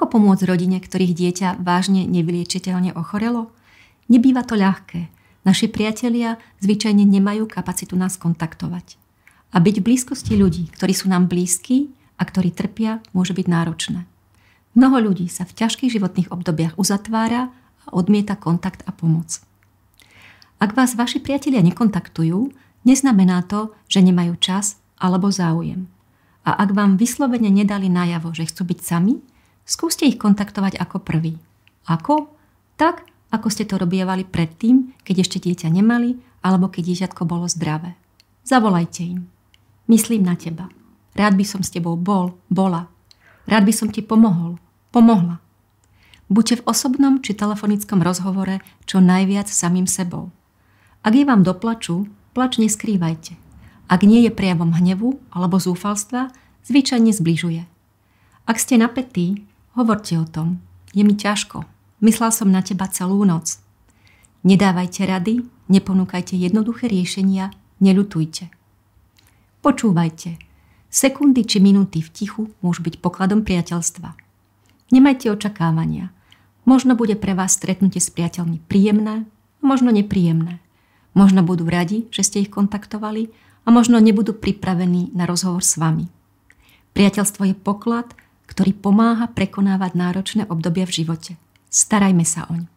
Ako pomôcť rodine, ktorých dieťa vážne nevyliečiteľne ochorelo? Nebýva to ľahké. Naši priatelia zvyčajne nemajú kapacitu nás kontaktovať. A byť v blízkosti ľudí, ktorí sú nám blízki a ktorí trpia, môže byť náročné. Mnoho ľudí sa v ťažkých životných obdobiach uzatvára a odmieta kontakt a pomoc. Ak vás vaši priatelia nekontaktujú, neznamená to, že nemajú čas alebo záujem. A ak vám vyslovene nedali najavo, že chcú byť sami, skúste ich kontaktovať ako prvý. Ako? Tak, ako ste to robievali predtým, keď ešte dieťa nemali alebo keď dieťatko bolo zdravé. Zavolajte im. Myslím na teba. Rád by som s tebou bol, bola. Rád by som ti pomohol, pomohla. Buďte v osobnom či telefonickom rozhovore čo najviac samým sebou. Ak je vám doplaču, plač neskrývajte. Ak nie je prejavom hnevu alebo zúfalstva, zvyčajne zbližuje. Ak ste napätí, hovorte o tom. Je mi ťažko. Myslel som na teba celú noc. Nedávajte rady, neponúkajte jednoduché riešenia, neľutujte. Počúvajte. Sekundy či minúty v tichu môžu byť pokladom priateľstva. Nemajte očakávania. Možno bude pre vás stretnutie s priateľmi príjemné, možno nepríjemné. Možno budú radi, že ste ich kontaktovali a možno nebudú pripravení na rozhovor s vami. Priateľstvo je poklad, ktorý pomáha prekonávať náročné obdobia v živote. Starajme sa oň.